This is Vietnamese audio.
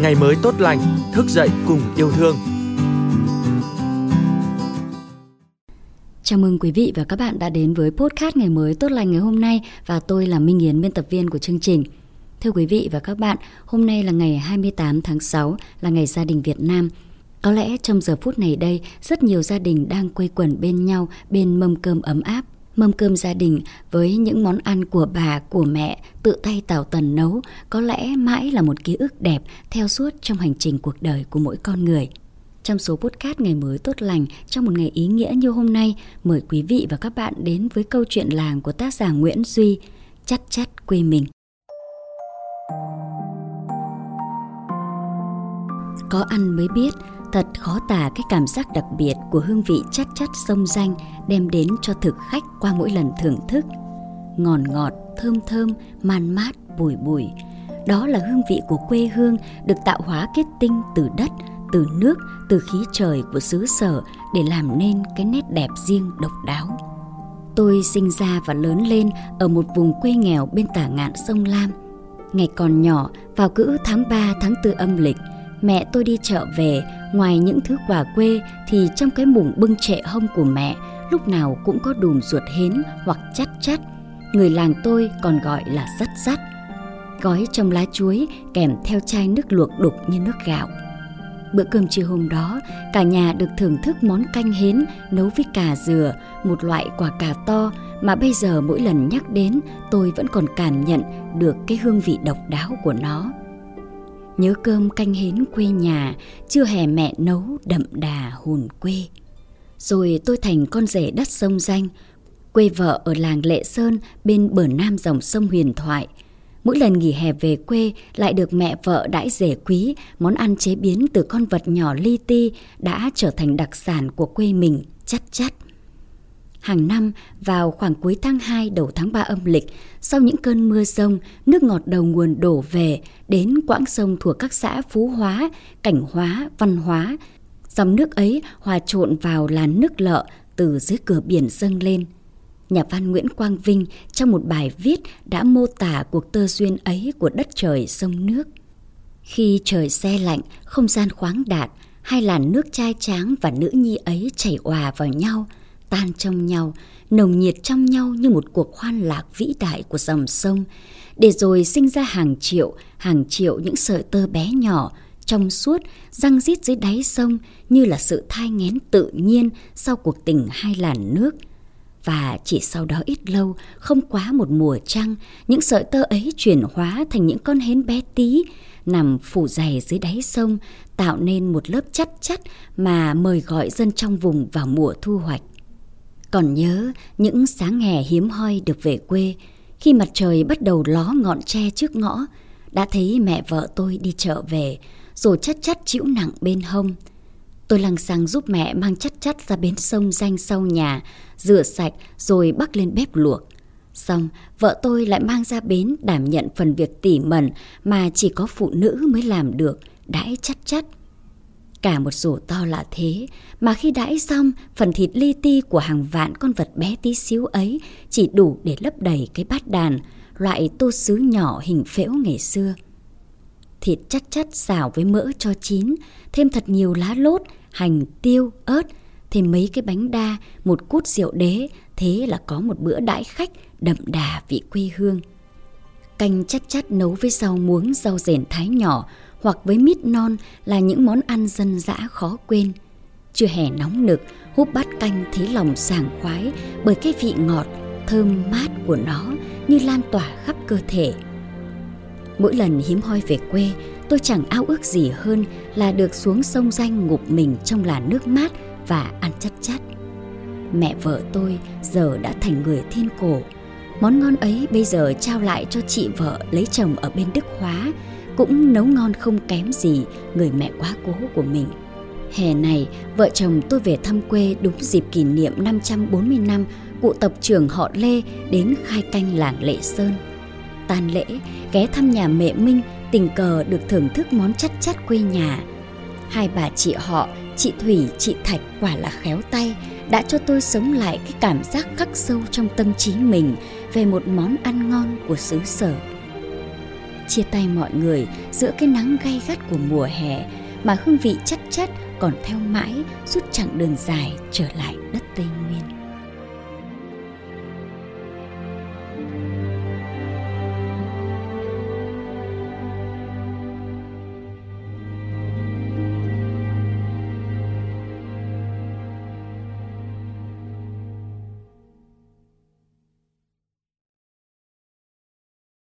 ngày mới tốt lành, thức dậy cùng yêu thương. Chào mừng quý vị và các bạn đã đến với podcast ngày mới tốt lành ngày hôm nay và tôi là Minh Yến biên tập viên của chương trình. Thưa quý vị và các bạn, hôm nay là ngày 28 tháng 6 là ngày gia đình Việt Nam. Có lẽ trong giờ phút này đây, rất nhiều gia đình đang quây quần bên nhau bên mâm cơm ấm áp. Mâm cơm gia đình với những món ăn của bà, của mẹ tự tay Tào Tần nấu có lẽ mãi là một ký ức đẹp theo suốt trong hành trình cuộc đời của mỗi con người. Trong số podcast ngày mới tốt lành trong một ngày ý nghĩa như hôm nay, mời quý vị và các bạn đến với câu chuyện làng của tác giả Nguyễn Duy, Chắt chắt quê mình. Có ăn mới biết, thật khó tả cái cảm giác đặc biệt của hương vị chát chát sông danh đem đến cho thực khách qua mỗi lần thưởng thức. Ngọt ngọt, thơm thơm, man mát, bùi bùi. Đó là hương vị của quê hương được tạo hóa kết tinh từ đất, từ nước, từ khí trời của xứ sở để làm nên cái nét đẹp riêng độc đáo. Tôi sinh ra và lớn lên ở một vùng quê nghèo bên tả ngạn sông Lam. Ngày còn nhỏ, vào cữ tháng 3 tháng 4 âm lịch, mẹ tôi đi chợ về, ngoài những thứ quà quê thì trong cái mùng bưng trệ hông của mẹ lúc nào cũng có đùm ruột hến hoặc chắt chắt. Người làng tôi còn gọi là sắt rắt. Gói trong lá chuối kèm theo chai nước luộc đục như nước gạo. Bữa cơm trưa hôm đó, cả nhà được thưởng thức món canh hến nấu với cà dừa, một loại quả cà to mà bây giờ mỗi lần nhắc đến tôi vẫn còn cảm nhận được cái hương vị độc đáo của nó. Nhớ cơm canh hến quê nhà, chưa hè mẹ nấu đậm đà hồn quê. Rồi tôi thành con rể đất sông danh, quê vợ ở làng Lệ Sơn bên bờ nam dòng sông Huyền Thoại. Mỗi lần nghỉ hè về quê lại được mẹ vợ đãi rể quý, món ăn chế biến từ con vật nhỏ li ti đã trở thành đặc sản của quê mình, chắc chắc. Hàng năm, vào khoảng cuối tháng 2 đầu tháng 3 âm lịch, sau những cơn mưa rông, nước ngọt đầu nguồn đổ về đến quãng sông thuộc các xã Phú Hóa, Cảnh Hóa, Văn Hóa. Dòng nước ấy hòa trộn vào làn nước lợ từ dưới cửa biển dâng lên. Nhà văn Nguyễn Quang Vinh trong một bài viết đã mô tả cuộc tơ duyên ấy của đất trời sông nước. Khi trời xe lạnh, không gian khoáng đạt, hai làn nước trai tráng và nữ nhi ấy chảy òa vào nhau – tan trong nhau, nồng nhiệt trong nhau như một cuộc hoan lạc vĩ đại của dòng sông, để rồi sinh ra hàng triệu, hàng triệu những sợi tơ bé nhỏ, trong suốt, răng rít dưới đáy sông như là sự thai nghén tự nhiên sau cuộc tình hai làn nước. Và chỉ sau đó ít lâu, không quá một mùa trăng, những sợi tơ ấy chuyển hóa thành những con hến bé tí, nằm phủ dày dưới đáy sông, tạo nên một lớp chắt chắt mà mời gọi dân trong vùng vào mùa thu hoạch. Còn nhớ những sáng hè hiếm hoi được về quê, khi mặt trời bắt đầu ló ngọn tre trước ngõ, đã thấy mẹ vợ tôi đi chợ về, rồi chắt chắt chịu nặng bên hông. Tôi lăng xăng giúp mẹ mang chắt chắt ra bến sông danh sau nhà, rửa sạch rồi bắt lên bếp luộc. Xong, vợ tôi lại mang ra bến đảm nhận phần việc tỉ mẩn mà chỉ có phụ nữ mới làm được, đãi chắt chắt Cả một rổ to lạ thế, mà khi đãi xong, phần thịt li ti của hàng vạn con vật bé tí xíu ấy chỉ đủ để lấp đầy cái bát đàn, loại tô sứ nhỏ hình phễu ngày xưa. Thịt chắc chắt xào với mỡ cho chín, thêm thật nhiều lá lốt, hành, tiêu, ớt, thêm mấy cái bánh đa, một cút rượu đế, thế là có một bữa đãi khách đậm đà vị quê hương. Canh chắc chắt nấu với rau muống, rau rền thái nhỏ, hoặc với mít non là những món ăn dân dã khó quên. Chưa hè nóng nực, húp bát canh thấy lòng sảng khoái bởi cái vị ngọt, thơm mát của nó như lan tỏa khắp cơ thể. Mỗi lần hiếm hoi về quê, tôi chẳng ao ước gì hơn là được xuống sông danh ngục mình trong làn nước mát và ăn chất chất. Mẹ vợ tôi giờ đã thành người thiên cổ. Món ngon ấy bây giờ trao lại cho chị vợ lấy chồng ở bên Đức Hóa cũng nấu ngon không kém gì người mẹ quá cố của mình. Hè này, vợ chồng tôi về thăm quê đúng dịp kỷ niệm 540 năm cụ tập trưởng họ Lê đến khai canh làng Lệ Sơn. Tan lễ, ghé thăm nhà mẹ Minh tình cờ được thưởng thức món chắc chắc quê nhà. Hai bà chị họ, chị Thủy, chị Thạch quả là khéo tay, đã cho tôi sống lại cái cảm giác khắc sâu trong tâm trí mình về một món ăn ngon của xứ sở chia tay mọi người giữa cái nắng gay gắt của mùa hè mà hương vị chắc chất còn theo mãi suốt chặng đường dài trở lại đất Tây Nguyên.